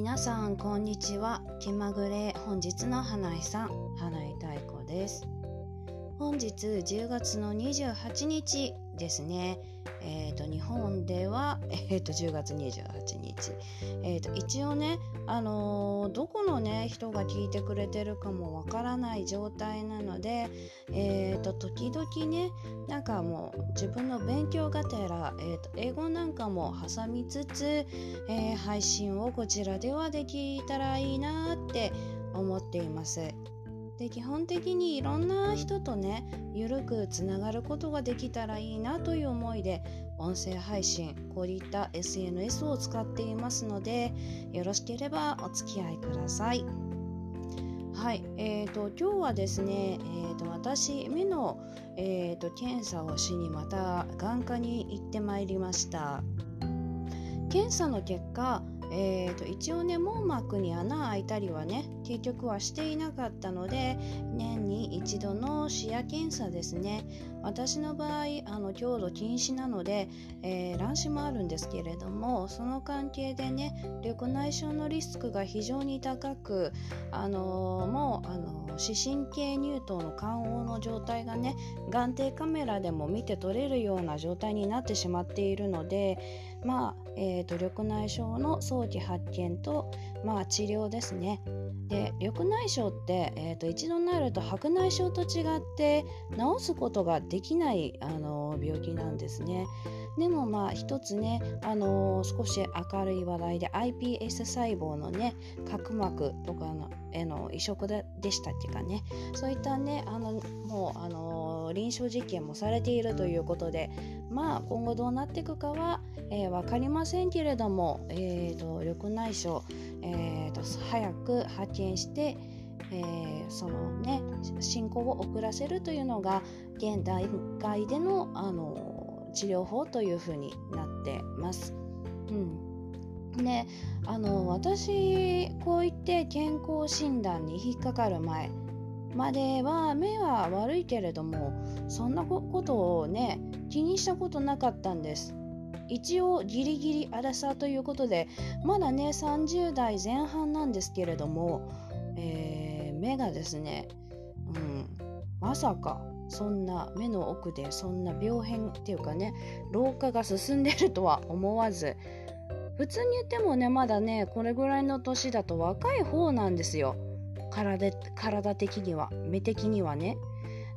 皆さんこんにちは。気まぐれ本日の花井さん。花井太子です。本日10月の28日ですね。えーと、日本では、えーと、10月28日、えーと、一応ね、あのー、どこの、人が聞いてくれてるかもわからない状態なので、えー、と時々ねなんかもう自分の勉強がてら、えー、と英語なんかも挟みつつ、えー、配信をこちらではできたらいいなって思っています。で基本的にいろんな人とねゆるくつながることができたらいいなという思いで音声配信こういった SNS を使っていますのでよろしければお付き合いください。はい、えーと、今日はですね、えーと、私目の、えーと検査をしにまた眼科に行ってまいりました。検査の結果えーと、一応ね網膜に穴開いたりはね結局はしていなかったので年に一度の視野検査ですね。私の場合あの強度禁止なので、えー、乱視もあるんですけれどもその関係でね緑内障のリスクが非常に高くあのー、もうあのー、視神経乳頭の肝黄の状態がね眼底カメラでも見て取れるような状態になってしまっているのでまあ、えーと、緑内障の早期発見と、まあ、治療ですね。で緑内障って、えーと、一度なると白内障と違って治すことができないあの病気なんですね。でもまあ一つね、あのー、少し明るい話題で iPS 細胞のね角膜とかのへの移植でしたっていうかねそういったねあのもう、あのー、臨床実験もされているということでまあ今後どうなっていくかは、えー、分かりませんけれども、えーと、緑内障、えーと、早く発見してえー、そのね進行を遅らせるというのが現段階での、あの治療法というふうになってます。うんね、あの私こう言って健康診断に引っかかる前までは目は悪いけれどもそんなことをね気にしたことなかったんです。一応ギリギリアラサーということでまだね30代前半なんですけれども、えー、目がですね、うん、まさかそんな目の奥でそんな病変っていうかね老化が進んでるとは思わず普通に言ってもねまだねこれぐらいの年だと若い方なんですよ。体体的には目的にはね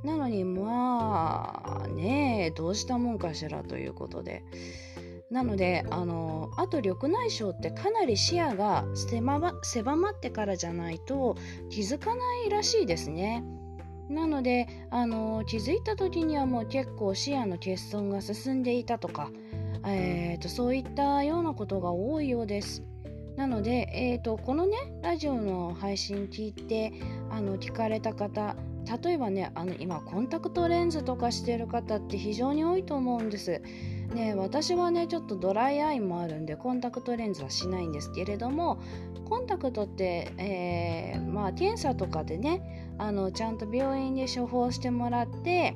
なのにまあねどうしたもんかしらということでなのであのあと緑内障ってかなり視野が狭ま狭まってからじゃないと気づかないらしいですね。なのであの気づいた時にはもう結構視野の欠損が進んでいたとか、えーと、そういったようなことが多いようです。なので、えーと、このねラジオの配信聞いてあの聞かれた方例えばねあの今コンタクトレンズとかしてる方って非常に多いと思うんです。ね、私はねちょっとドライアイもあるんでコンタクトレンズはしないんですけれどもコンタクトって、えー、まあ、検査とかでねあのちゃんと病院で処方してもらって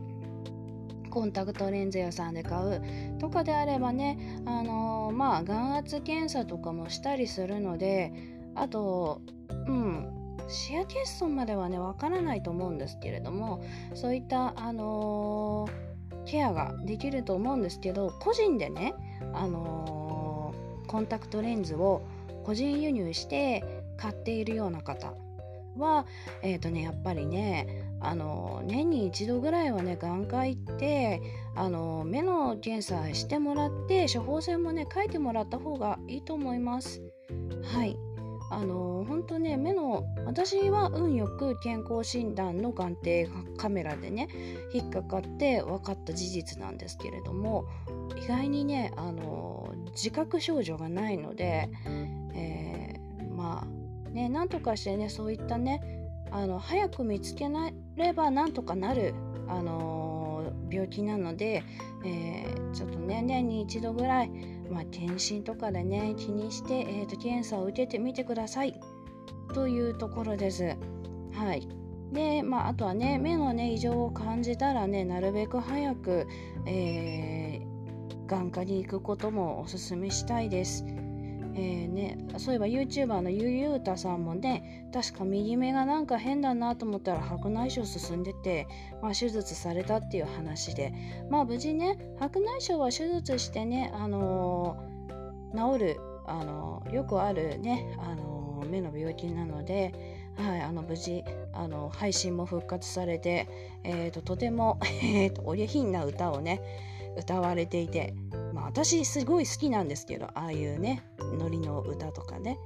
コンタクトレンズ屋さんで買う。とかであればね、あのー、まあ、眼圧検査とかもしたりするのであと、うん、視野欠損まではねわからないと思うんですけれどもそういった、あのー、ケアができると思うんですけど個人でね、あのー、コンタクトレンズを個人輸入して買っているような方は、えーとね、やっぱりねあの年に一度ぐらいはね眼科行ってあの目の検査してもらって処方箋もね書いてもらった方がいいと思います。はいあの本当ね目の私は運よく健康診断の眼底カメラでね引っかかって分かった事実なんですけれども意外にねあの自覚症状がないので、えー、まあねなんとかしてねそういったねあの早く見つければなんとかなる、あのー、病気なので、えー、ちょっとね年に一度ぐらい、まあ、検診とかでね気にして、えーと、検査を受けてみてくださいというところです。はいでまあ、あとはね目のね異常を感じたらねなるべく早く、えー、眼科に行くこともおすすめしたいです。えーね、そういえば YouTuber のゆゆうたさんもね確か右目がなんか変だなと思ったら白内障進んでて、まあ、手術されたっていう話で。まあ無事ね白内障は手術してね、あのー、治る、あのー、よくあるね、あのー、目の病気なので、はい、あの無事あの配信も復活されて、えーと、とても、えーと、お下品な歌をね歌われていて私すごい好きなんですけどああいうねノリの歌とかね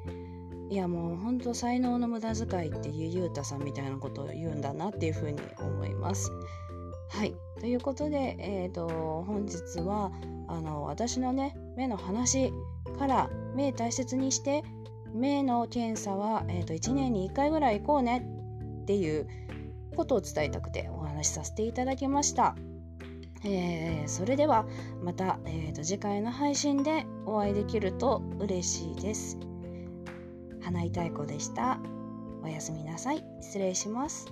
いやもうほんと才能の無駄遣いっていうゆうたさんみたいなことを言うんだなっていうふうに思います。はいということで、えーと、本日はあの私のね目の話から目大切にして目の検査は、えーと1年に1回ぐらい行こうねっていうことを伝えたくてお話しさせていただきました。えー、それではまた、えーと、次回の配信でお会いできると嬉しいです。花井太鼓でした。おやすみなさい。失礼します。